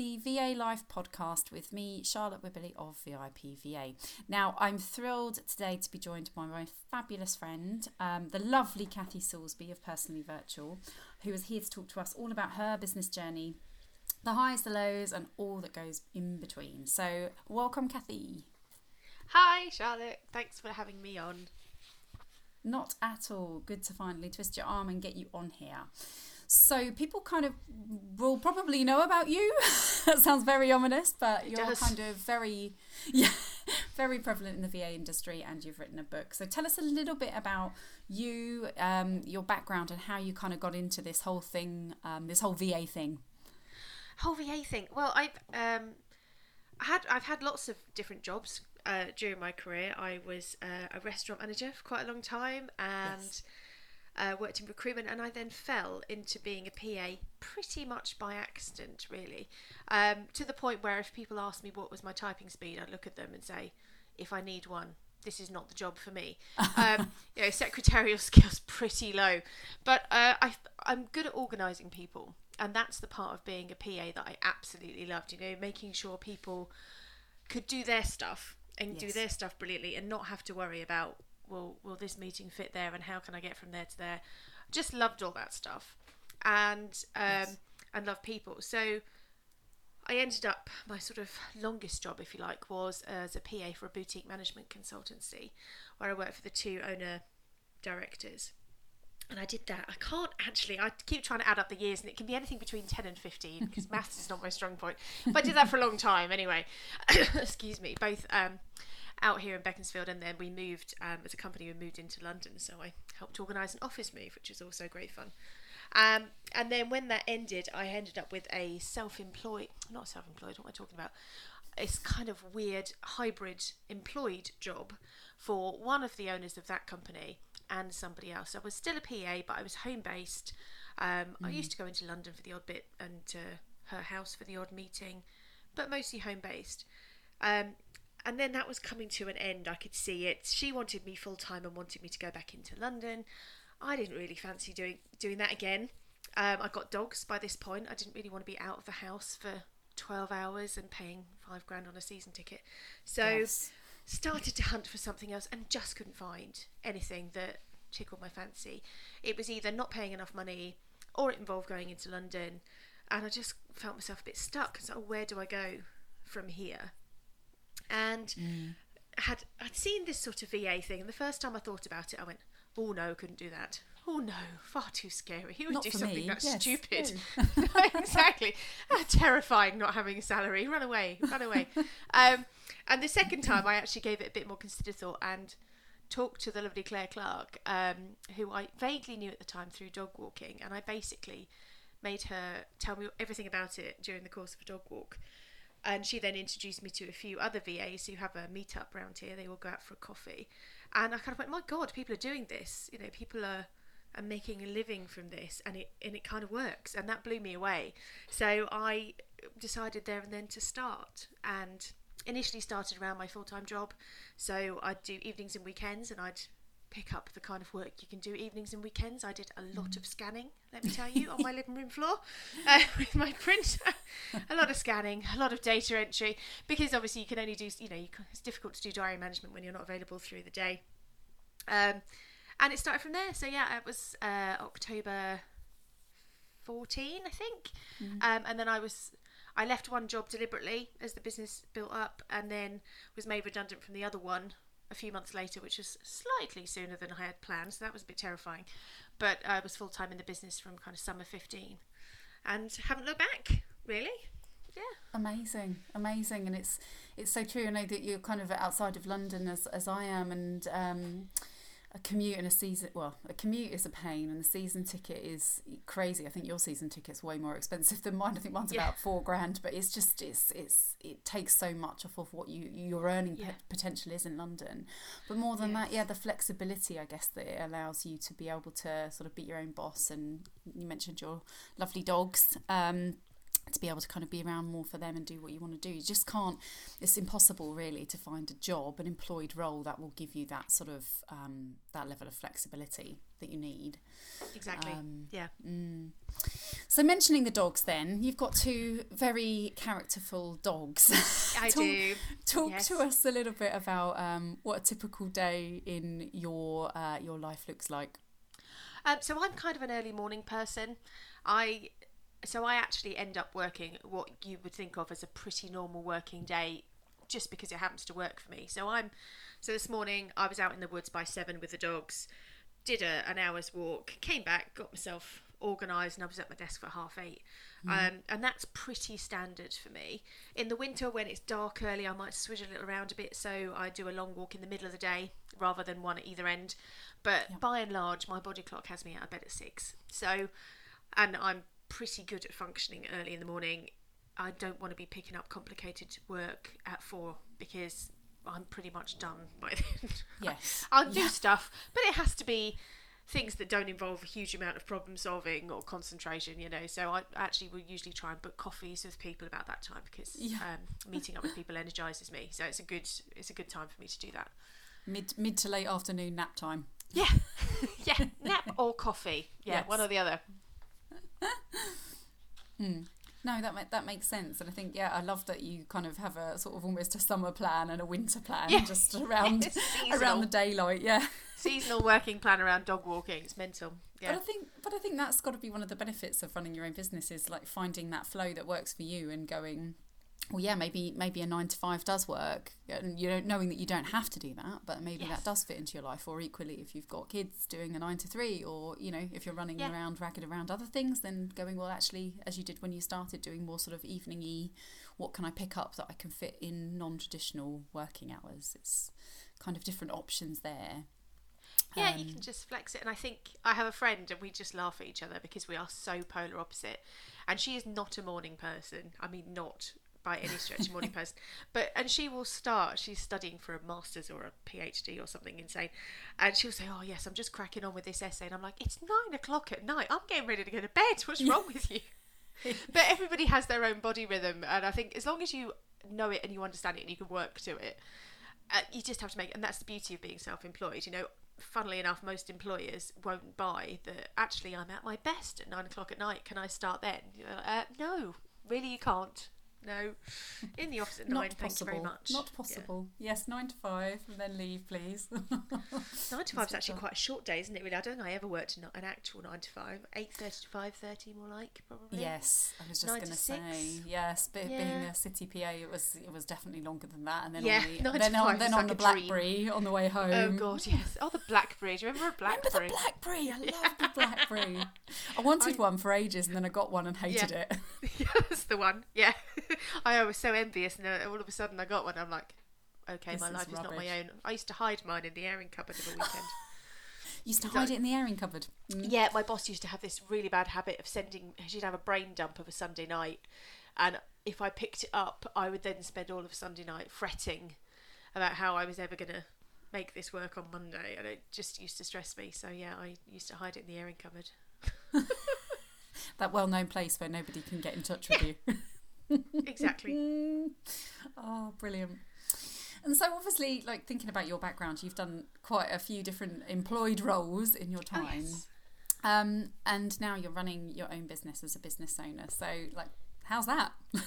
the VA Life podcast with me, Charlotte Wibberley of VIP VA. Now, I'm thrilled today to be joined by my fabulous friend, um, the lovely Kathy Salisbury of Personally Virtual, who is here to talk to us all about her business journey, the highs, the lows, and all that goes in between. So, welcome, Kathy. Hi, Charlotte. Thanks for having me on. Not at all. Good to finally twist your arm and get you on here. So people kind of will probably know about you. that sounds very ominous, but It you're does. kind of very, yeah, very prevalent in the VA industry, and you've written a book. So tell us a little bit about you, um, your background, and how you kind of got into this whole thing, um, this whole VA thing. Whole VA thing. Well, I've um, had I've had lots of different jobs uh, during my career. I was uh, a restaurant manager for quite a long time and Yes. Uh, worked in recruitment. And I then fell into being a PA pretty much by accident, really. Um, to the point where if people asked me what was my typing speed, I'd look at them and say, if I need one. This is not the job for me. Um, you know, secretarial skills pretty low, but uh, I, I'm good at organising people, and that's the part of being a PA that I absolutely loved. You know, making sure people could do their stuff and do their stuff brilliantly, and not have to worry about well, will this meeting fit there, and how can I get from there to there. Just loved all that stuff, and um, Yes. and love people. So I ended up my sort of longest job, if you like, was as a PA for a boutique management consultancy, where I worked for the two owner directors. And I did that. I can't actually. I keep trying to add up the years, and it can be anything between ten and fifteen because maths is not my strong point. But I did that for a long time, anyway. Excuse me. Both um, out here in Beaconsfield, and then we moved um, as a company. We moved into London, so I helped organise an office move, which was also great fun. Um, and then when that ended, I ended up with a self-employed, not self-employed. What am I talking about? It's kind of weird hybrid employed job for one of the owners of that company and somebody else. I was still a PA, but I was home based. Um, I used to go into London for the odd bit and to her house for the odd meeting, but mostly home based. Um, and then that was coming to an end. I could see it. She wanted me full time and wanted me to go back into London. I didn't really fancy doing doing that again. Um, I got dogs by this point. I didn't really want to be out of the house for twelve hours and paying five grand on a season ticket. So Yes. started to hunt for something else and just couldn't find anything that tickled my fancy. It was either not paying enough money or it involved going into London, and I just felt myself a bit stuck. So where do I go from here? And had I'd seen this sort of VA thing, and the first time I thought about it, I went, "Oh no, couldn't do that. Oh no, far too scary. He would Not do something me. that Yes, stupid?" no. exactly. Terrifying not having a salary. Run away, run away. um, and the second time, I actually gave it a bit more considered thought and talked to the lovely Claire Clark, um, who I vaguely knew at the time through dog walking, and I basically made her tell me everything about it during the course of a dog walk. And she then introduced me to a few other VAs who have a meetup around here. They all go out for a coffee, and I kind of went, "My God, people are doing this. You know, people are." are making a living from this and it and it kind of works and that blew me away so i decided there and then to start and initially started around my full-time job so i'd do evenings and weekends and i'd pick up the kind of work you can do evenings and weekends. I did a lot of scanning let me tell you on my living room floor uh, with my printer. A lot of scanning a lot of data entry because obviously you can only do you know you can, it's difficult to do diary management when you're not available through the day. Um, and it started from there. So yeah, it was uh, October 14, I think. Um, and then I was, I left one job deliberately as the business built up, and then was made redundant from the other one a few months later, which was slightly sooner than I had planned. So that was a bit terrifying. But I was full time in the business from kind of summer 15, and haven't looked back really. Yeah. Amazing, amazing, and it's it's so true. I know that you're kind of outside of London as as I am, and um, a commute and a season. Well, a commute is a pain, and the season ticket is crazy. I think your season ticket's way more expensive than mine. I think mine's Yeah. about four grand, but it's just it's it's it takes so much off of what you your earning Yeah. pe- potential is in London. But more than that, yeah, the flexibility I guess that it allows you to be able to sort of be your own boss. And you mentioned your lovely dogs. Um, to be able to kind of be around more for them and do what you want to do. You just can't, it's impossible really to find a job, an employed role that will give you that sort of, um, that level of flexibility that you need. Exactly. Um, yeah. Mm. So mentioning the dogs then, you've got two very characterful dogs. I talk, do. Talk Yes. to us a little bit about um, what a typical day in your uh, your life looks like. Um, so I'm kind of an early morning person. I so I actually end up working what you would think of as a pretty normal working day, just because it happens to work for me. So I'm so this morning I was out in the woods by seven with the dogs, did a, an hour's walk, came back, got myself organised, and I was at my desk for half eight. Um, and that's pretty standard for me. In the winter, when it's dark early, I might switch a little around a bit. So I do a long walk in the middle of the day rather than one at either end. But by and large, my body clock has me out of bed at six. So, and I'm pretty good at functioning early in the morning. I don't want to be picking up complicated work at four because I'm pretty much done by then. Yes. I'll do Yeah. stuff, but it has to be things that don't involve a huge amount of problem solving or concentration, you know. So I actually will usually try and book coffees with people about that time because Yeah. um, meeting up with people energizes me. So it's a good it's a good time for me to do that. Mid mid to late afternoon nap time. Yeah, yeah, nap or coffee. Yeah, Yes. one or the other. Hmm. No, that ma- that makes sense, and I think yeah, I love that you kind of have a sort of almost a summer plan and a winter plan, Yeah. just around around the daylight. Yeah. Seasonal working plan around dog walking. It's mental. But Yeah. I think, but I think that's got to be one of the benefits of running your own business is like finding that flow that works for you and going, well, yeah, maybe maybe a nine to five does work, and you know, knowing that you don't have to do that, but maybe Yes. that does fit into your life. Or equally, if you've got kids doing a nine to three, or you know, if you're running Yeah. around ragged around other things, then going well, actually, as you did when you started doing more sort of evening-y, what can I pick up that I can fit in non-traditional working hours? It's kind of different options there. Yeah, you Um, can just flex it. And I think I have a friend, and we just laugh at each other because we are so polar opposite. And she is not a morning person. I mean, not by any stretch a morning person. But and she will start. She's studying for a master's or a PhD or something insane, and she'll say, "Oh yes, I'm just cracking on with this essay." And I'm like, "It's nine o'clock at night. I'm getting ready to go to bed. What's wrong with you?" but everybody has their own body rhythm, and I think as long as you know it and you understand it and you can work to it, uh, you just have to make and that's the beauty of being self-employed you know funnily enough most employers won't buy that actually i'm at my best at nine o'clock at night can i start then you know, uh, no really you can't no in the office at nine thank you very much Not Yeah. possible. Yes, nine to five, and then leave, please. nine to five is actually quite a short day isn't it really i don't think i ever worked an an actual nine to five 8.30 to 5.30 more like probably yes, I was just going to to say yes. But being Yeah. a city PA, it was it was definitely longer than that. And then Yeah, on the, nine to then on five then on like the a dream. BlackBerry on the way oh, home. oh god yes oh the blackberry do you remember a Remember blackberry the BlackBerry? I love the BlackBerry. I wanted I- one for ages, and then I got one and hated it. That's the one. Yeah. I was so envious, and then all of a sudden I got one. I'm like, okay, This my is life is not my own. I used to hide mine in the airing cupboard of a weekend. Used to hide it in the airing cupboard. Mm. yeah, my boss used to have this really bad habit of sending. She'd have a brain dump of a Sunday night, and if I picked it up, I would then spend all of Sunday night fretting about how I was ever going to make this work on Monday, and it just used to stress me. So yeah, I used to hide it in the airing cupboard. That well-known place where nobody can get in touch with you. Exactly. Oh, brilliant. And so, obviously, like thinking about your background, you've done quite a few different employed roles in your Oh, time. yes. Um, and now you're running your own business as a business owner. So, like, how's that?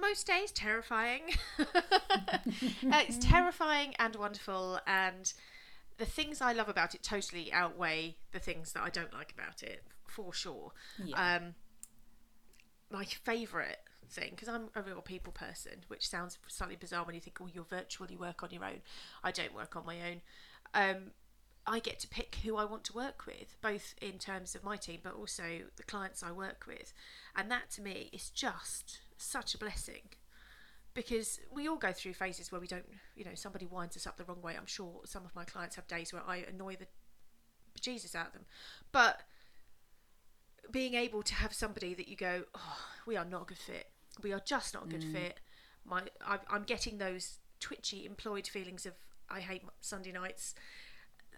most days terrifying. uh, it's terrifying and wonderful, and the things I love about it totally outweigh the things that I don't like about it, for sure. Yeah. Um, my favourite thing, because I'm a real people person, which sounds slightly bizarre when you think, oh, you're virtual, you work on your own. I don't work on my own. Um, I get to pick who I want to work with, both in terms of my team, but also the clients I work with. And that to me is just such a blessing because we all go through phases where we don't, you know, somebody winds us up the wrong way. I'm sure some of my clients have days where I annoy the Jesus out of them. But being able to have somebody that you go, oh, we are not a good fit. We are just not a good mm. fit. My, I, I'm getting those twitchy, employed feelings of I hate Sunday nights.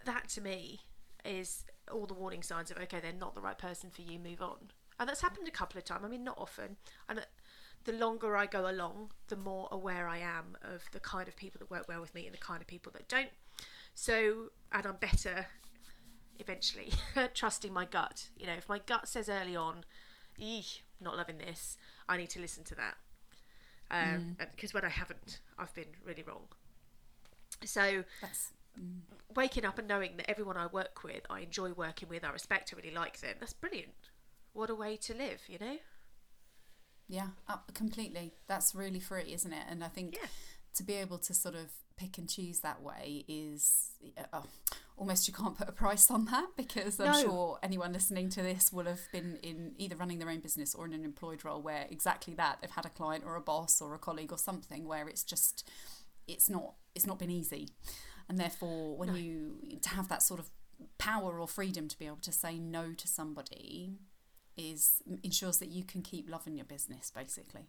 That to me is all the warning signs of okay, they're not the right person for you. Move on. and that's happened a couple of times. I mean, not often. And the longer I go along, the more aware I am of the kind of people that work well with me and the kind of people that don't. So, and I'm better eventually trusting my gut. You know, if my gut says early on, "Eeh, not loving this," I need to listen to that. Um, because when I haven't, I've been really wrong. So, That's mm, waking up and knowing that everyone I work with, I enjoy working with, I respect, I really like them. That's brilliant. What a way to live, you know? yeah, completely. That's really free, isn't it? And I think Yeah. to be able to sort of pick and choose that way is uh, almost you can't put a price on that because I'm No. sure anyone listening to this will have been in either running their own business or in an employed role where exactly that they've had a client or a boss or a colleague or something where it's just it's not it's not been easy and therefore when No. you to have that sort of power or freedom to be able to say no to somebody is ensures that you can keep loving your business basically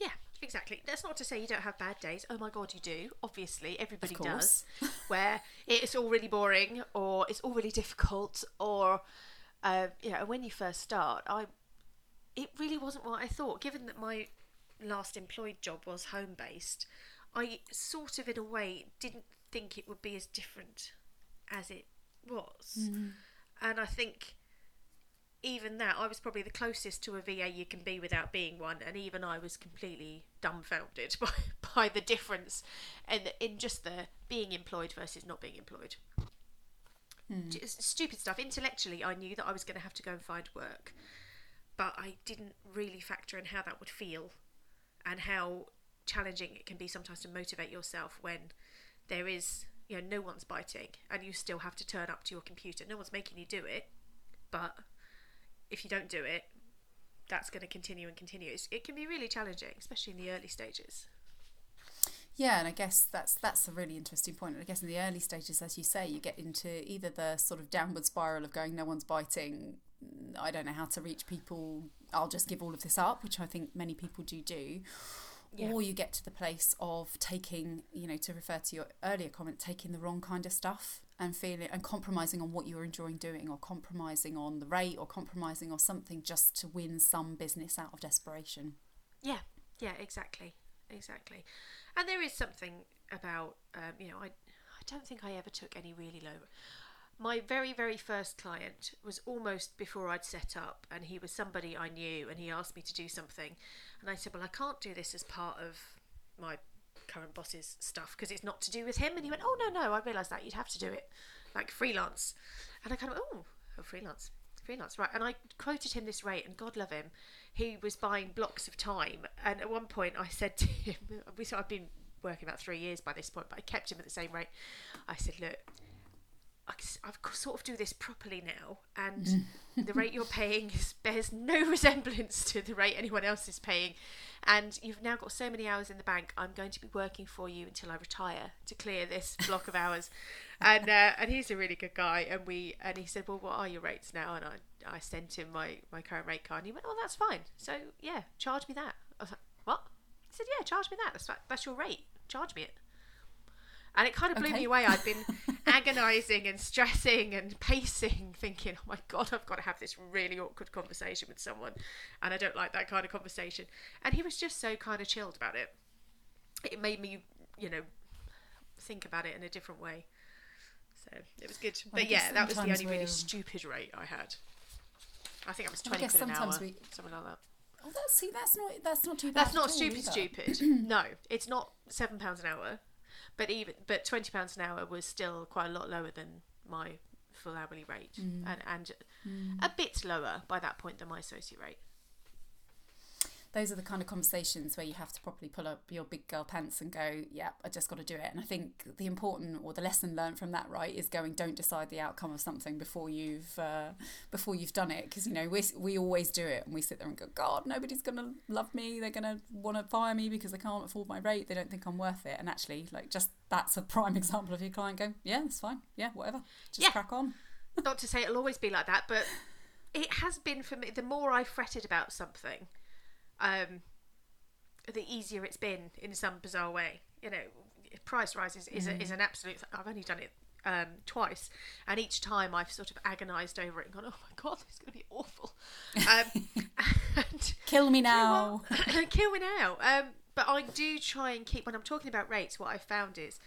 Yeah, exactly. That's not to say you don't have bad days. Oh my god, you do. Obviously, everybody does. where it's all really boring, or it's all really difficult, or uh, you know, when you first start, I it really wasn't what I thought. Given that my last employed job was home based, I sort of, in a way, didn't think it would be as different as it was. And I think even that, I was probably the closest to a VA you can be without being one, and even I was completely dumbfounded by, by the difference in, in just the being employed versus not being employed. Hmm. Just stupid stuff. Intellectually, I knew that I was going to have to go and find work, but I didn't really factor in how that would feel and how challenging it can be sometimes to motivate yourself when there is, you know, no one's biting and you still have to turn up to your computer. No one's making you do it, but if you don't do it, that's going to continue and continue. It's, it can be really challenging, especially in the early stages. Yeah, and I guess that's that's a really interesting point. I guess in the early stages, as you say, you get into either the sort of downward spiral of going, no one's biting. I don't know how to reach people. I'll just give all of this up, which I think many people do do. Yeah. Or you get to the place of taking, you know, to refer to your earlier comment, taking the wrong kind of stuff and feeling and compromising on what you're enjoying doing, or compromising on the rate, or compromising on something just to win some business out of desperation. Yeah, yeah, exactly, exactly. And there is something about, um, you know, I, I don't think I ever took any really low. My very, very first client was almost before I'd set up, and he was somebody I knew, and he asked me to do something, and I said, well, I can't do this as part of my current boss's stuff because it's not to do with him. And he went, oh no, no, I realised that you'd have to do it like freelance, and I kind of, oh, oh freelance. Freelance, right? And I quoted him this rate, and God love him, he was buying blocks of time. And at one point, I said to him, "We I've been working about three years by this point, but I kept him at the same rate." I said, "Look, I I've sort of do this properly now, and the rate you're paying is, bears no resemblance to the rate anyone else is paying. And you've now got so many hours in the bank. I'm going to be working for you until I retire to clear this block of hours." and uh, and he's a really good guy. And we and he said, "Well, what are your rates now?" And I I sent him my my current rate card. And he went, "Oh, that's fine. So yeah, charge me that." I was like, "What?" He said, "Yeah, charge me that. That's that's your rate. Charge me it." And it kind of blew Okay. me away. I'd been agonising and stressing and pacing, thinking, "Oh my god, I've got to have this really awkward conversation with someone," and I don't like that kind of conversation. And he was just so kind of chilled about it. It made me, you know, think about it in a different way. So it was good. Well, but yeah, that was the only really we're- stupid rate I had. I think it was Well, I twenty guess quid an hour, we- something like that. Oh, that's see, that's not that's not too bad. That's not stupid. either. Stupid. no, it's not seven pounds an hour, but even but twenty pounds an hour was still quite a lot lower than my full hourly rate, Mm. and and a bit lower by that point than my associate rate. Those are the kind of conversations where you have to properly pull up your big girl pants and go, "Yep, I just got to do it." And I think the important or the lesson learned from that, right, is going, don't decide the outcome of something before you've uh, before you've done it, because you know we we always do it and we sit there and go, "God, nobody's gonna love me. They're gonna want to fire me because they can't afford my rate. They don't think I'm worth it." And actually, like, just that's a prime example of your client going, "Yeah, it's fine. Yeah, whatever. Just Yeah. crack on." Not to say it'll always be like that, but it has been for me. The more I fretted about something, um, the easier it's been in some bizarre way. You know, price rises is, a, is an absolute. I've only done it um, twice, and each time I've sort of agonised over it and gone, "Oh my god, this is going to be awful." Um, and Kill me now. kill me now. Um, but I do try and keep when I'm talking about rates. What I've found is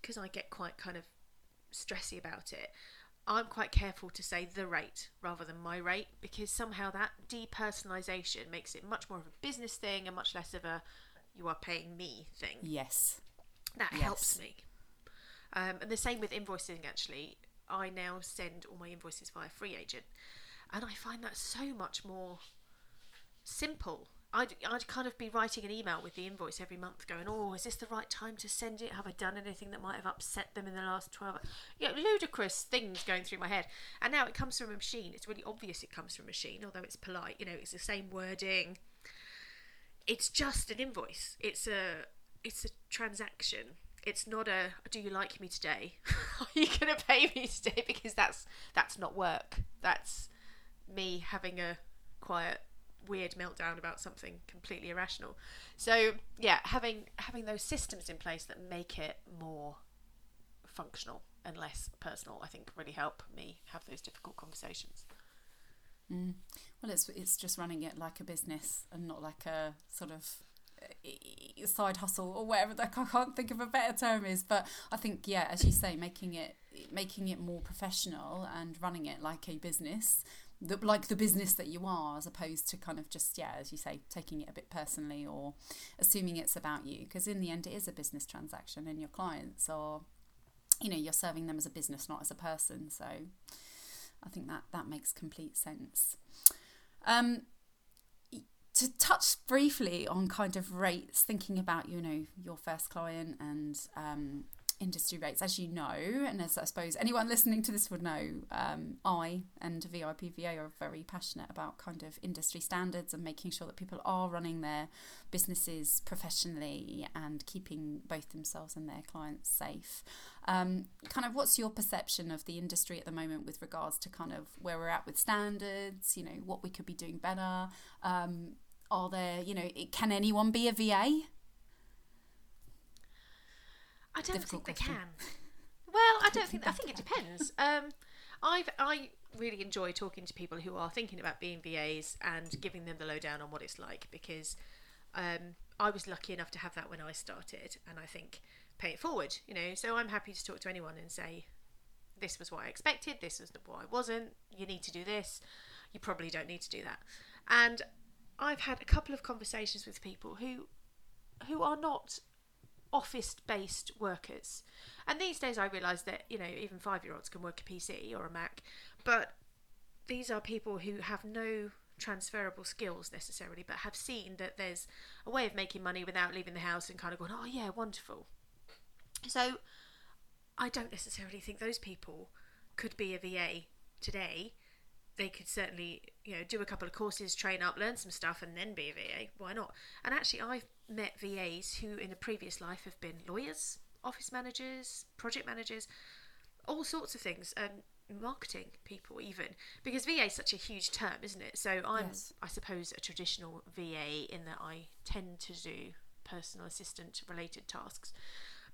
because I get quite kind of stressy about it. I'm quite careful to say the rate rather than my rate because somehow that depersonalization makes it much more of a business thing and much less of a you are paying me thing. Yes. That Yes. helps me. Um, and the same with invoicing, actually. I now send all my invoices via FreeAgent. And I find that so much more simple. I'd, I'd kind of be writing an email with the invoice every month going, oh, is this the right time to send it? Have I done anything that might have upset them in the last 12 Yeah, ludicrous things going through my head. And now it comes from a machine. It's really obvious it comes from a machine, although it's polite. You know, it's the same wording. It's just an invoice. It's a it's a transaction. It's not a do you like me today? Are you gonna pay me today? Because that's that's not work. That's me having a quiet weird meltdown about something completely irrational. So yeah, having having those systems in place that make it more functional and less personal, I think really help me have those difficult conversations. Mm. Well, it's it's just running it like a business and not like a sort of uh, side hustle or whatever that I can't think of a better term is. But I think yeah, as you say, making it making it more professional and running it like a business. The, like the business that you are, as opposed to kind of just yeah, as you say, taking it a bit personally or assuming it's about you, because in the end, it is a business transaction, and your clients are, you know, you're serving them as a business, not as a person. So, I think that that makes complete sense. Um, to touch briefly on kind of rates, thinking about you know your first client and um, industry rates, as you know, and as I suppose anyone listening to this would know, um, I and VIPVA are very passionate about kind of industry standards and making sure that people are running their businesses professionally and keeping both themselves and their clients safe. Um, kind of, what's your perception of the industry at the moment with regards to kind of where we're at with standards? You know, what we could be doing better. Um, are there, you know, can anyone be a VA? I don't Difficult think they question. can. Well, I don't think. I think it depends. Um, I've I really enjoy talking to people who are thinking about being VAs and giving them the lowdown on what it's like because um, I was lucky enough to have that when I started, and I think pay it forward. You know, so I'm happy to talk to anyone and say, this was what I expected. This was what I wasn't. You need to do this. You probably don't need to do that. And I've had a couple of conversations with people who who are not office based workers. And these days I realise that, you know, even five year olds can work a PC or a Mac, but these are people who have no transferable skills necessarily, but have seen that there's a way of making money without leaving the house and kind of going, oh, yeah, wonderful. So I don't necessarily think those people could be a VA today. They could certainly, you know, do a couple of courses, train up, learn some stuff, and then be a VA. Why not? And actually, I've met VAs who, in a previous life, have been lawyers, office managers, project managers, all sorts of things, and marketing people even because VA is such a huge term, isn't it? So I'm, Yes. I suppose, a traditional VA in that I tend to do personal assistant related tasks.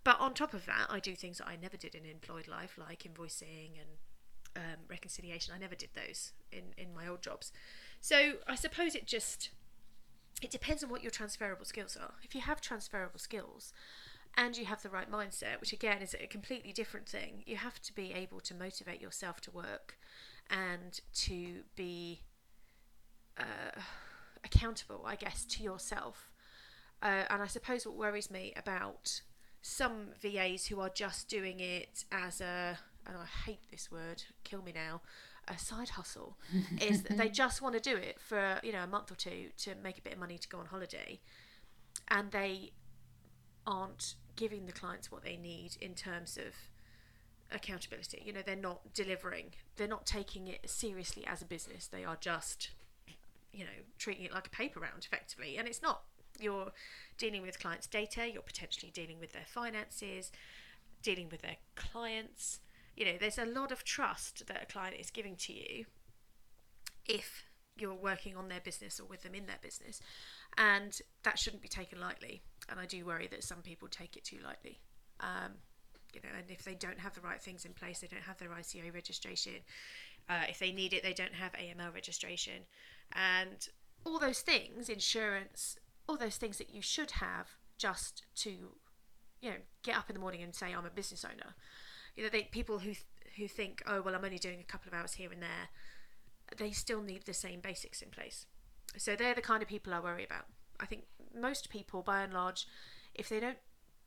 But on top of that, I do things that I never did in employed life, like invoicing and um, reconciliation. I never did those in, in my old jobs. So I suppose it just it depends on what your transferable skills are. If you have transferable skills and you have the right mindset, which again is a completely different thing, you have to be able to motivate yourself to work and to be uh, accountable, I guess, to yourself. Uh, and I suppose what worries me about some VAs who are just doing it as a, and I hate this word, kill me now, a side hustle, is that they just want to do it for you know a month or two to make a bit of money to go on holiday, and they aren't giving the clients what they need in terms of accountability. You know, they're not delivering. They're not taking it seriously as a business. They are just, you know, treating it like a paper round effectively. And it's not. You're dealing with clients' data, you're potentially dealing with their finances, dealing with their clients. You know, there's a lot of trust that a client is giving to you if you're working on their business or with them in their business. And that shouldn't be taken lightly. And I do worry that some people take it too lightly. Um, you know, and if they don't have the right things in place, they don't have their ICO registration. Uh, if they need it, they don't have AML registration, and all those things, insurance, all those things that you should have just to, you know, get up in the morning and say I'm a business owner. You know, they people who who think, oh well, I'm only doing a couple of hours here and there. They still need the same basics in place. So they're the kind of people I worry about. I think most people, by and large, if they don't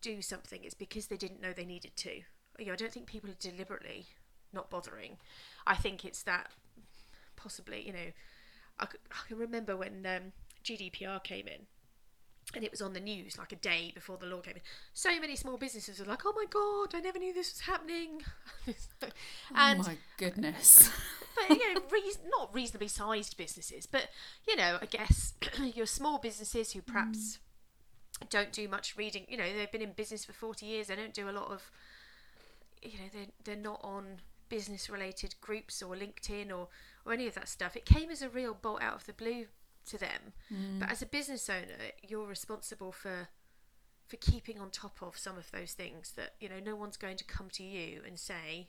do something, it's because they didn't know they needed to. You know, I don't think people are deliberately not bothering. I think it's that possibly, you know, I, I can remember when um, GDPR came in and it was on the news like a day before the law came in. So many small businesses were like, "Oh my god, I never knew this was happening." and, oh my goodness! but you know, re- not reasonably sized businesses, but you know, I guess your small businesses who perhaps mm. don't do much reading. You know, they've been in business for forty years. They don't do a lot of. You know, they're they're not on business related groups or LinkedIn or or any of that stuff. It came as a real bolt out of the blue to them. Mm. But as a business owner, you're responsible for for keeping on top of some of those things that you know no one's going to come to you and say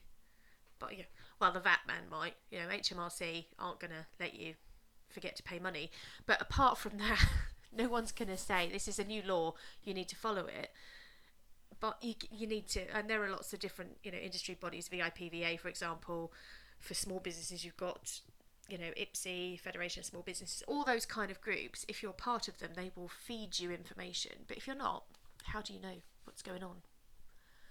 but you know, well the VAT man might you know HMRC aren't going to let you forget to pay money but apart from that no one's going to say this is a new law you need to follow it but you, you need to and there are lots of different you know industry bodies VIPVA for example for small businesses you've got you know, IPSE, Federation of Small Businesses, all those kind of groups, if you're part of them, they will feed you information. But if you're not, how do you know what's going on?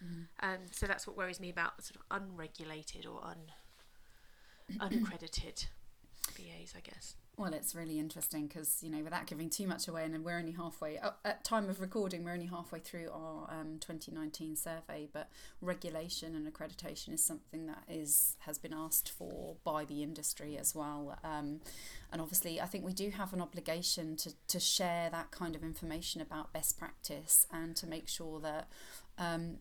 Mm. And so that's what worries me about sort of unregulated or un unaccredited VAs, I guess. Well, it's really interesting because you know, without giving too much away, and we're only halfway uh, at time of recording, we're only halfway through our um, 2019 survey. But regulation and accreditation is something that is has been asked for by the industry as well. Um, and obviously, I think we do have an obligation to to share that kind of information about best practice and to make sure that um,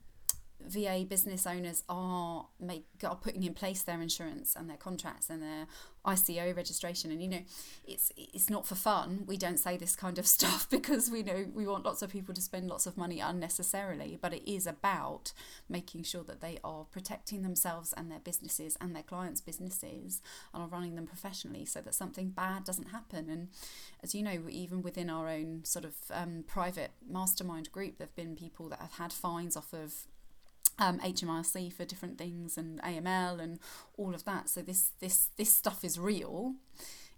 VA business owners are make are putting in place their insurance and their contracts and their ICO registration. And you know it's it's not for fun. We don't say this kind of stuff because we know we want lots of people to spend lots of money unnecessarily. But it is about making sure that they are protecting themselves and their businesses and their clients businesses and are running them professionally so that something bad doesn't happen. And as you know even within our own sort of um, private mastermind group there have been people that have had fines off of um, HMRC for different things and AML and all of that. So this this this stuff is real.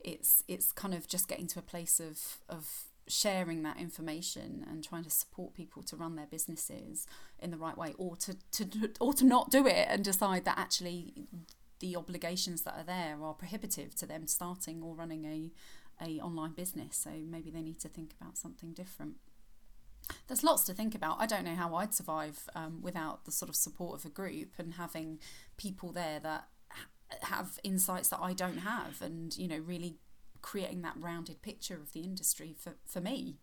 It's it's kind of just getting to a place of of sharing that information and trying to support people to run their businesses in the right way or to, to or to not do it and decide that actually the obligations that are there are prohibitive to them starting or running a a online business so maybe they need to think about something different there's lots to think about. I don't know how I'd survive um, without the sort of support of a group and having people there that have insights that I don't have, and you know, really creating that rounded picture of the industry for for me.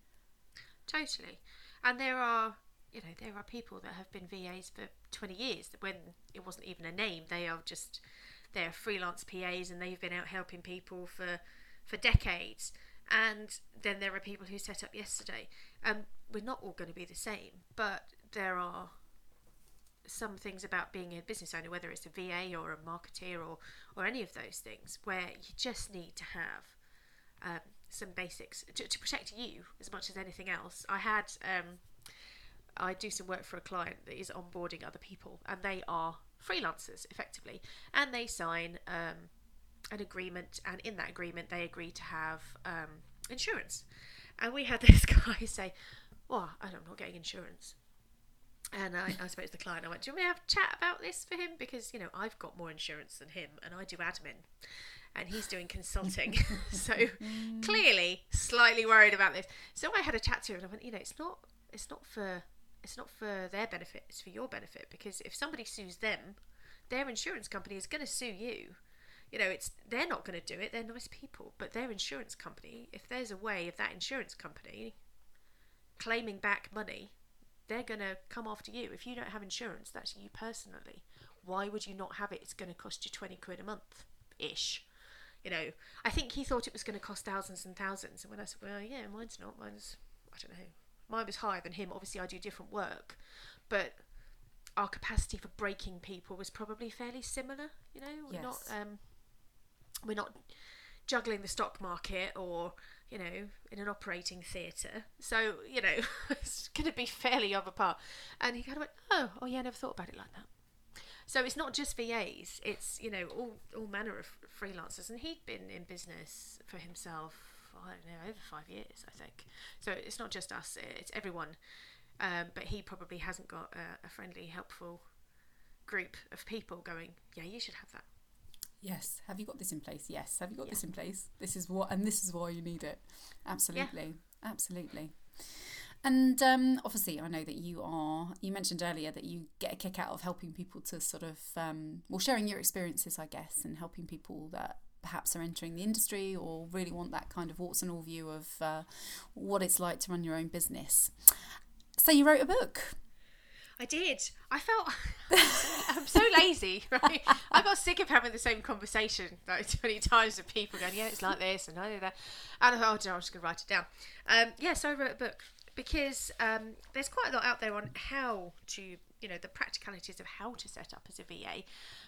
Totally, and there are you know there are people that have been VAs for 20 years when it wasn't even a name. They are just they're freelance PAs and they've been out helping people for for decades. And then there are people who set up yesterday. Um, we're not all going to be the same, but there are some things about being a business owner, whether it's a VA or a marketeer or, or any of those things, where you just need to have um, some basics to, to, protect you as much as anything else. I had um, I do some work for a client that is onboarding other people, and they are freelancers effectively, and they sign um, an agreement, and in that agreement they agree to have um, insurance. And we had this guy say, well, I'm not getting insurance. And I, I spoke to the client. I went, "Do you want me to have a chat about this for him? Because you know I've got more insurance than him, and I do admin, and he's doing consulting. so mm. clearly, slightly worried about this. So I had a chat to him, and I went, you know, it's not, it's not for, it's not for their benefit. It's for your benefit. Because if somebody sues them, their insurance company is going to sue you. You know, it's they're not going to do it. They're nice people, but their insurance company, if there's a way of that insurance company claiming back money, they're going to come after you. If you don't have insurance, that's you personally. Why would you not have it? It's going to cost you 20 quid a month ish. You know, I think he thought it was going to cost thousands and thousands. And when I said, well, yeah, mine's not. Mine's, I don't know. Mine was higher than him. Obviously, I do different work. But our capacity for breaking people was probably fairly similar. You know, we're not um, we're not juggling the stock market or you know in an operating theatre. So you know it's going to be fairly of a part. And he kind of went, oh, oh yeah, I never thought about it like that. So it's not just VAs; it's you know all all manner of freelancers. And he'd been in business for himself. I don't know, over five years, I think. So it's not just us; it's everyone. Um, but he probably hasn't got a, a friendly, helpful group of people going. Yeah, you should have that. Yes. Have you got this in place? Yes. Have you got Yeah. this in place? This is what, and this is why you need it. Absolutely. Absolutely. And um, obviously, I know that you are. You mentioned earlier that you get a kick out of helping people to sort of, um, well, sharing your experiences, I guess, and helping people that perhaps are entering the industry or really want that kind of warts and all view of uh, what it's like to run your own business. So you wrote a book. I did. I felt I'm so lazy, right? I got sick of having the same conversation like twenty times with people going, "Yeah, it's like this," and I do that, and I thought, "Oh, I'm just gonna write it down." Um, yeah, so I wrote a book because um, there's quite a lot out there on how to, you know, the practicalities of how to set up as a VA,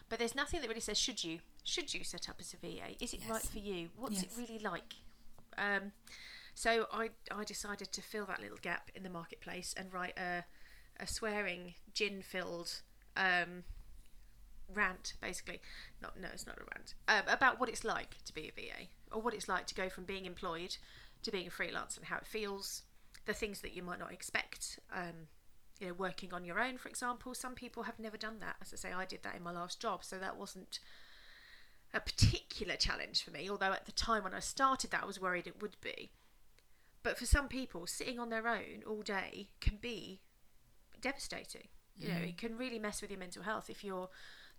but there's nothing that really says should you should you set up as a VA? Is it right for you? What's Yes. it really like? Um, so I I decided to fill that little gap in the marketplace and write a a swearing gin filled um, rant basically. Not no it's not a rant. Um, about what it's like to be a VA or what it's like to go from being employed to being a freelance and how it feels the things that you might not expect um, you know working on your own for example. Some people have never done that. As I say I did that in my last job so that wasn't a particular challenge for me although at the time when I started that I was worried it would be. But for some people sitting on their own all day can be devastating. You know it can really mess with your mental health if you're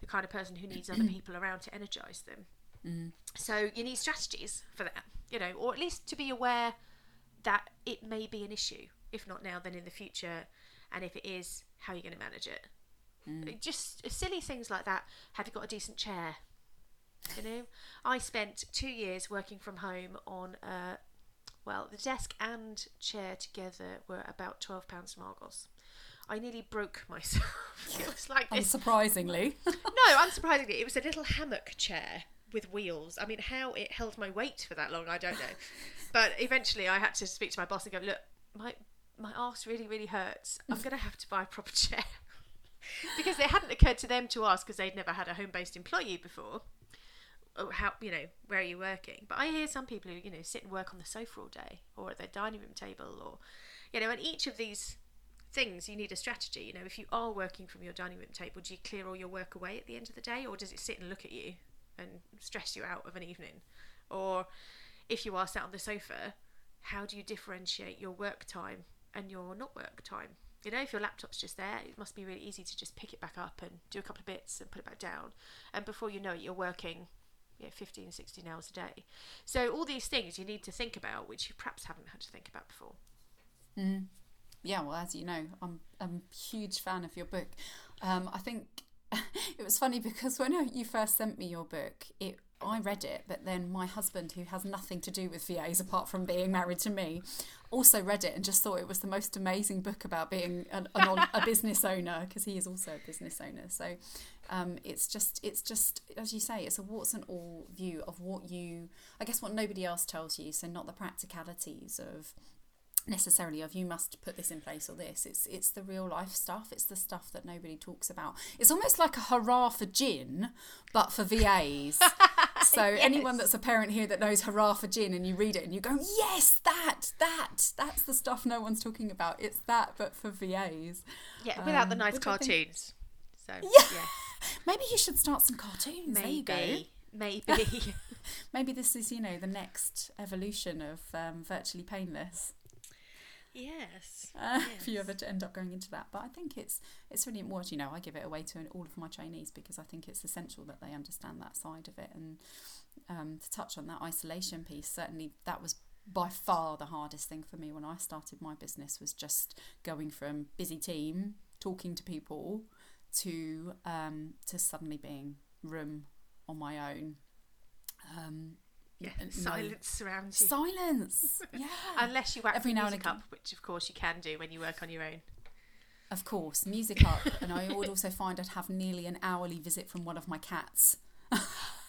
the kind of person who needs other people around to energize them. Mm. so you need strategies for that you know or at least to be aware that it may be an issue if not now then in the future and if it is how are you going to manage it. Mm. just silly things like that. Have you got a decent chair? You know i spent two years working from home on a well the desk and chair together were about 12 pounds from argos i nearly broke myself it was like this Unsurprisingly. no, unsurprisingly, it was a little hammock chair with wheels. I mean, how it held my weight for that long, I don't know. But eventually, I had to speak to my boss and go, "Look, my my arse really, really hurts. I'm going to have to buy a proper chair." because it hadn't occurred to them to ask because they'd never had a home-based employee before. Oh, how you know where are you working? But I hear some people who you know sit and work on the sofa all day or at their dining room table or you know, and each of these things you need a strategy. You know, if you are working from your dining room table, do you clear all your work away at the end of the day, or does it sit and look at you and stress you out of an evening? Or if you are sat on the sofa, how do you differentiate your work time and your not work time? You know, if your laptop's just there, it must be really easy to just pick it back up and do a couple of bits and put it back down. And before you know it, you're working yeah, 15, 16 hours a day. So all these things you need to think about, which you perhaps haven't had to think about before. Mm. Yeah, well, as you know, I'm, I'm a huge fan of your book. Um, I think it was funny because when you first sent me your book, it I read it, but then my husband, who has nothing to do with VAs apart from being married to me, also read it and just thought it was the most amazing book about being a business owner because he is also a business owner. So um, it's just it's just as you say, it's a warts and all view of what you, I guess, what nobody else tells you. So not the practicalities of necessarily of you must put this in place or this. It's it's the real life stuff. It's the stuff that nobody talks about. It's almost like a hurrah for gin but for vas so anyone that's a parent here that knows hurrah for gin and you read it and you go yes that that that's the stuff no one's talking about. It's that but for vas Yeah, without the Um, nice think- cartoons. So Yeah. yeah, maybe you should start some cartoons. There you go. Maybe, maybe. maybe this is you know the next evolution of um, virtually painless yes. uh, if you ever to end up going into that. But I think it's it's really important. You know, I give it away to all of my trainees because I think it's essential that they understand that side of it. And um, to touch on that isolation piece, certainly that was by far the hardest thing for me when I started my business was just going from busy team, talking to people, to um, to suddenly being room on my own. Um, Yeah, no- silence surrounds you. Silence. Yeah. Unless you whack Every the now and music again. up, which of course you can do when you work on your own. Of course, music up, and I would also find I'd have nearly an hourly visit from one of my cats.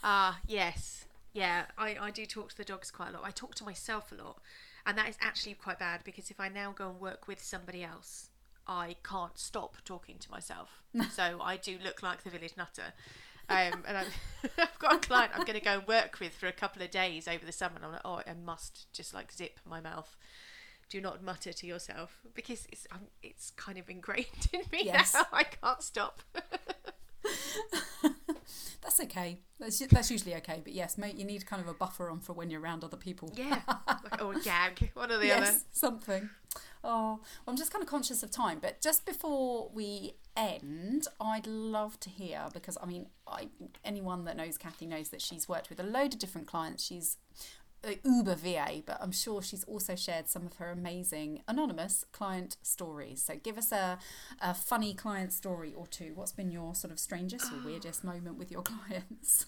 Ah, yes. Yeah, I, I do talk to the dogs quite a lot. I talk to myself a lot. And that is actually quite bad because if I now go and work with somebody else, I can't stop talking to myself. so I do look like the village nutter. Um, and I've, I've got a client I'm going to go and work with for a couple of days over the summer. And I'm like, oh, I must just like zip my mouth. Do not mutter to yourself because it's um, it's kind of ingrained in me Yes. now. I can't stop. That's okay. That's, that's usually okay. But yes, mate, you need kind of a buffer on for when you're around other people. Yeah, like, or a gag, one or the yes, other. something. Oh, well, I'm just kind of conscious of time, but just before we end, I'd love to hear because I mean, I anyone that knows Kathy knows that she's worked with a load of different clients. She's uh, Uber VA, but I'm sure she's also shared some of her amazing anonymous client stories. So give us a, a funny client story or two. What's been your sort of strangest or ah. weirdest moment with your clients?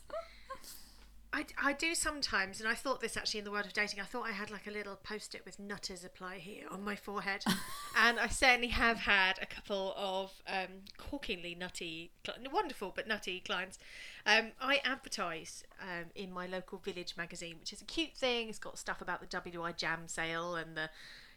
I, I do sometimes, and I thought this actually in the world of dating. I thought I had like a little post it with nutters apply here on my forehead. and I certainly have had a couple of um, corkingly nutty, wonderful but nutty clients. Um, I advertise um, in my local village magazine, which is a cute thing. It's got stuff about the WI Jam sale and the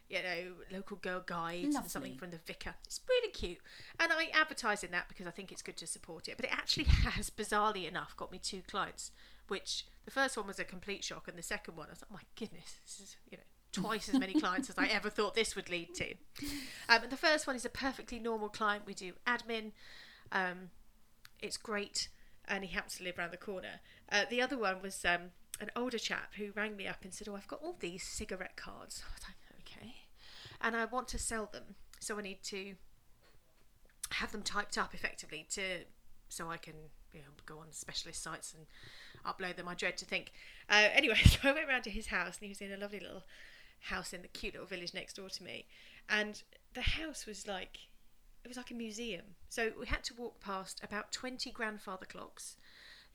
you know, local girl guides and something from the vicar. It's really cute. And I advertise in that because I think it's good to support it. But it actually has, bizarrely enough, got me two clients, which the first one was a complete shock, and the second one, I was like, oh my goodness, this is, you know, twice as many clients as I ever thought this would lead to. Um, and the first one is a perfectly normal client. We do admin. Um, it's great, and he happens to live around the corner. Uh, the other one was um, an older chap who rang me up and said, "Oh, I've got all these cigarette cards." I was like, "Okay," and I want to sell them, so I need to have them typed up effectively to so I can you know go on specialist sites and upload them. I dread to think. Uh, anyway, so I went round to his house, and he was in a lovely little house in the cute little village next door to me, and the house was like it was like a museum. So we had to walk past about 20 grandfather clocks.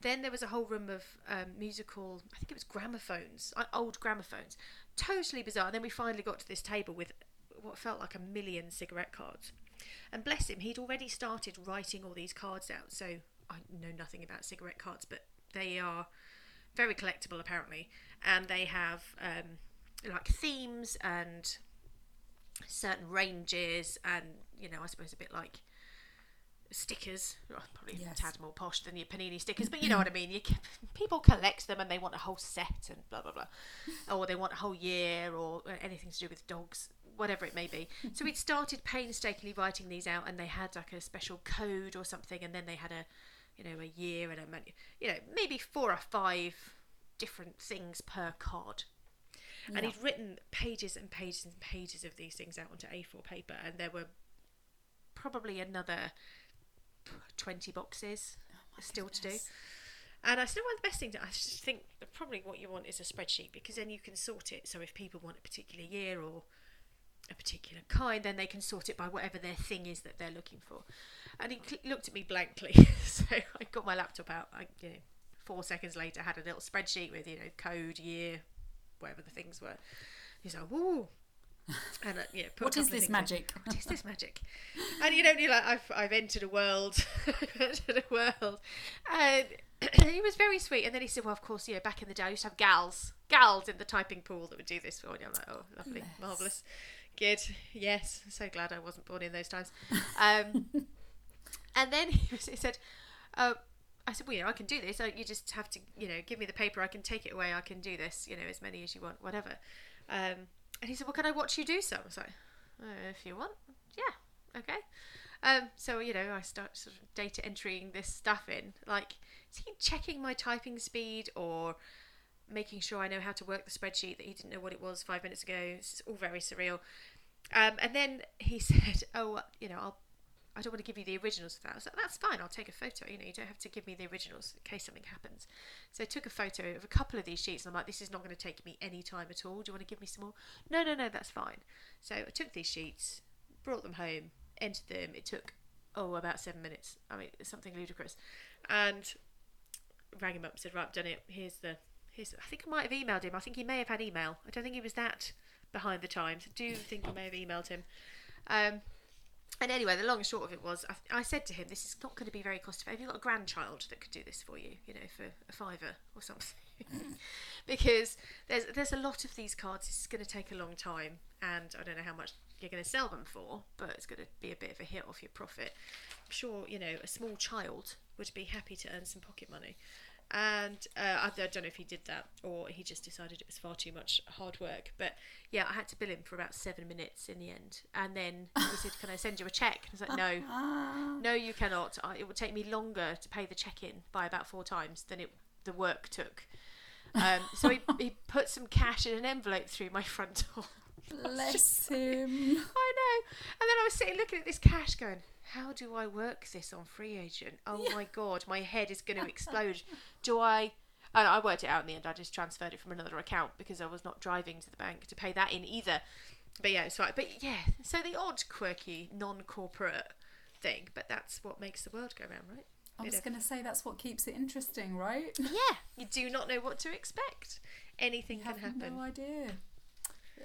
Then there was a whole room of um, musical, I think it was gramophones, uh, old gramophones. Totally bizarre. And then we finally got to this table with what felt like a million cigarette cards. And bless him, he'd already started writing all these cards out. So I know nothing about cigarette cards, but they are very collectible apparently. And they have um, like themes and certain ranges and you know i suppose a bit like stickers well, probably Yes. a tad more posh than your panini stickers but you know what i mean you, people collect them and they want a whole set and blah blah blah or they want a whole year or uh, anything to do with dogs whatever it may be so we'd started painstakingly writing these out and they had like a special code or something and then they had a you know a year and a month you know maybe four or five different things per card and he'd written pages and pages and pages of these things out onto A4 paper, and there were probably another 20 boxes oh still to do. And I said, one of the best things, I just think probably what you want is a spreadsheet because then you can sort it. So if people want a particular year or a particular kind, then they can sort it by whatever their thing is that they're looking for. And he cl- looked at me blankly. so I got my laptop out. I, you know, four seconds later, had a little spreadsheet with, you know, code, year, whatever the things were. He's like, whoa. And uh, yeah, What is this magic? What is this magic? And you know, you're like, I've, I've entered a world, I've entered a world. And he was very sweet. And then he said, well, of course, you know, back in the day, I used to have gals, gals in the typing pool that would do this for me. I'm like, oh, lovely, Bless. marvellous. Good. Yes. So glad I wasn't born in those times. Um, and then he, was, he said, uh, I said, well, you know, I can do this. You just have to, you know, give me the paper. I can take it away. I can do this, you know, as many as you want, whatever. Um, and he said, well, can I watch you do some? I was like, uh, if you want, yeah, okay. Um, so you know, I start sort of data entering this stuff in. Like, is he checking my typing speed or making sure I know how to work the spreadsheet that he didn't know what it was five minutes ago? It's all very surreal. Um, and then he said, "Oh, you know, I'll." I don't want to give you the originals of that. I like, that's fine. I'll take a photo. You know, you don't have to give me the originals in case something happens. So I took a photo of a couple of these sheets, and I'm like, this is not going to take me any time at all. Do you want to give me some more? No, no, no, that's fine. So I took these sheets, brought them home, entered them. It took oh about seven minutes. I mean, something ludicrous. And rang him up, said, right, I've done it. Here's the here's. I think I might have emailed him. I think he may have had email. I don't think he was that behind the times. I do think I may have emailed him. Um, and anyway, the long and short of it was, I, I said to him, "This is not going to be very cost effective. You've you got a grandchild that could do this for you? You know, for a fiver or something." because there's there's a lot of these cards. It's going to take a long time, and I don't know how much you're going to sell them for, but it's going to be a bit of a hit off your profit. I'm sure you know a small child would be happy to earn some pocket money. And uh, I don't know if he did that or he just decided it was far too much hard work. But yeah, I had to bill him for about seven minutes in the end. And then he said, Can I send you a check? And I was like, No, no, you cannot. I, it would take me longer to pay the check in by about four times than it the work took. Um, so he, he put some cash in an envelope through my front door. Bless him. I. And then I was sitting looking at this cash going, how do I work this on FreeAgent? Oh my god, my head is going to explode. do I? And I worked it out in the end. I just transferred it from another account because I was not driving to the bank to pay that in either. But yeah, it's right. But yeah, so the odd quirky non-corporate thing, but that's what makes the world go round, right? I was going to say that's what keeps it interesting, right? Yeah, you do not know what to expect. Anything You can have happen. no idea.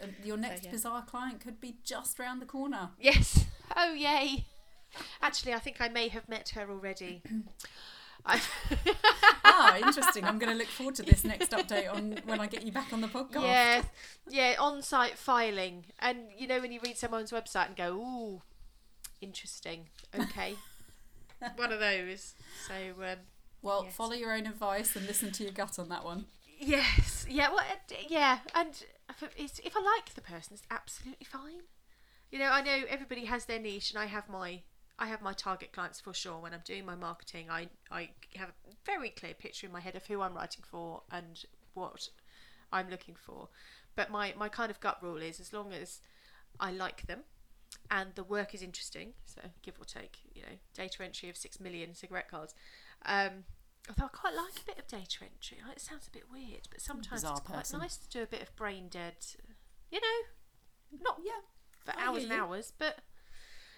And your next yeah. bizarre client could be just round the corner. Yes. Oh yay. Actually, I think I may have met her already. Ah, interesting. I'm going to look forward to this next update on when I get you back on the podcast. Yeah, yeah, on-site filing, and you know when you read someone's website and go, "Ooh, interesting." Okay, one of those. So, um, Well, Yes. follow your own advice and listen to your gut on that one. yes, yeah, well, uh, yeah, and if, if I like the person, it's absolutely fine. You know, I know everybody has their niche, and I have my. I have my target clients for sure. When I'm doing my marketing, I, I have a very clear picture in my head of who I'm writing for and what I'm looking for. But my, my kind of gut rule is as long as I like them and the work is interesting, so give or take, you know, data entry of six million cigarette cards. Um, although I quite like a bit of data entry. It sounds a bit weird, but sometimes Bizarre it's quite person. nice to do a bit of brain dead, you know, not Yeah. for I hours and hours, but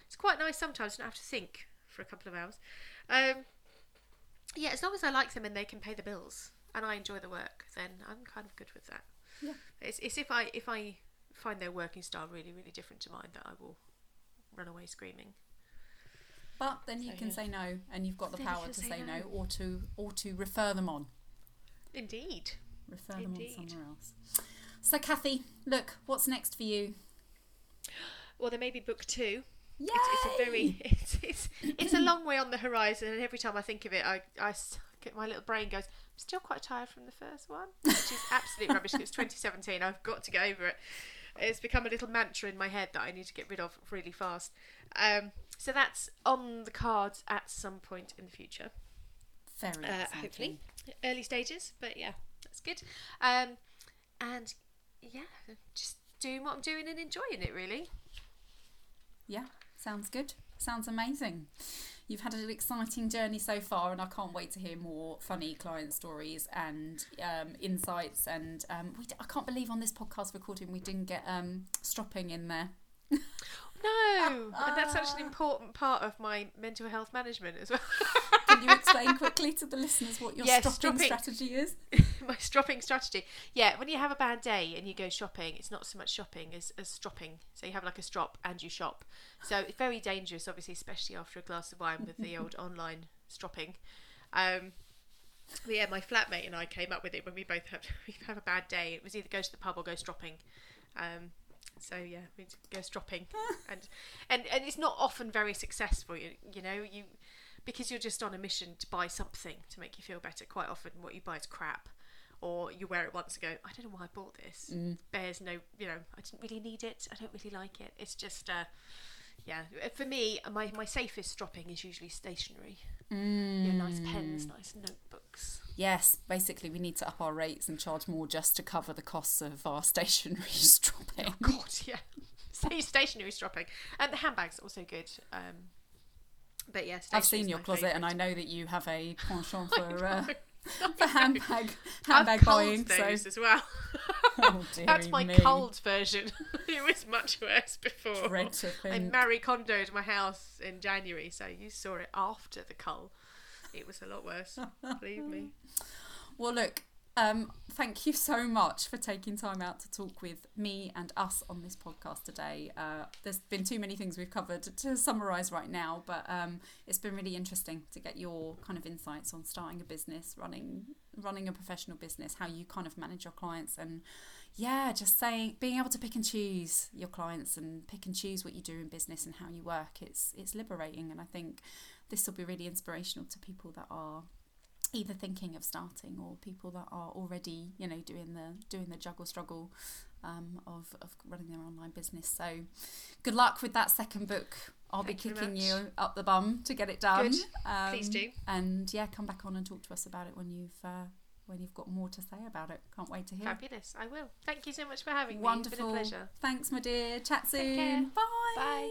it's quite nice sometimes to not have to think for a couple of hours. Um, yeah, as long as I like them and they can pay the bills and I enjoy the work, then I'm kind of good with that. Yeah. It's, it's if I if I find their working style really really different to mine that I will run away screaming. But then you So, can yeah. say no, and you've got the Then power to say say no, no. or to or to refer them on. Indeed. Refer them Indeed. on somewhere else. So, Kathy, look, what's next for you? Well, there may be book two. Yay! It's, it's a very it's, it's it's a long way on the horizon, and every time I think of it, I I my little brain goes. I'm still quite tired from the first one, which is absolute rubbish. It's 2017. I've got to get over it. It's become a little mantra in my head that I need to get rid of really fast. Um, so that's on the cards at some point in the future. very Uh, hopefully, early stages, but yeah, that's good. Um, and yeah, just doing what I'm doing and enjoying it really. Yeah, sounds good. Sounds amazing. You've had an exciting journey so far, and I can't wait to hear more funny client stories and um, insights. And um, we d- I can't believe on this podcast recording we didn't get um, stropping in there. No, and that's such an important part of my mental health management as well. Explain quickly to the listeners what your Yes, stropping stropping. strategy is? my stropping strategy. Yeah, when you have a bad day and you go shopping, it's not so much shopping as, as stropping. So you have like a strop and you shop. So it's very dangerous, obviously, especially after a glass of wine with the old online stropping. Um, but yeah, my flatmate and I came up with it when we both have we have a bad day. It was either go to the pub or go stropping. Um, so yeah, we go stropping, and and and it's not often very successful. You, you know, you because you're just on a mission to buy something to make you feel better. Quite often, what you buy is crap, or you wear it once and go, I don't know why I bought this. Mm. Bears no, you know, I didn't really need it. I don't really like it. It's just, uh, yeah. Uh, for me, uh, my my safest stropping is usually stationery. You know, nice pens, mm. nice notebooks. Yes, basically we need to up our rates and charge more just to cover the costs of our stationery oh, stropping. God, yeah. Stay stationary stropping. And um, the handbags are also good. Um, but yeah, I've seen your closet and I know that you have a penchant for uh, for handbag I've handbag culled buying. So as well. oh, That's my me. cold version. it was much worse before. I think. Marie Kondoed my house in January, so you saw it after the cull. It was a lot worse. Believe me. Well, look, um, thank you so much for taking time out to talk with me and us on this podcast today. Uh, there's been too many things we've covered to summarise right now, but um, it's been really interesting to get your kind of insights on starting a business, running running a professional business, how you kind of manage your clients, and yeah, just saying being able to pick and choose your clients and pick and choose what you do in business and how you work. It's it's liberating, and I think this will be really inspirational to people that are either thinking of starting or people that are already you know doing the doing the juggle struggle um, of, of running their online business so good luck with that second book I'll Thank be you kicking you up the bum to get it done. Um, Please do. and yeah come back on and talk to us about it when you've uh, when you've got more to say about it can't wait to hear Fabulous. I will. Thank you so much for having me. wonderful been a pleasure. thanks my dear chat soon bye Bye.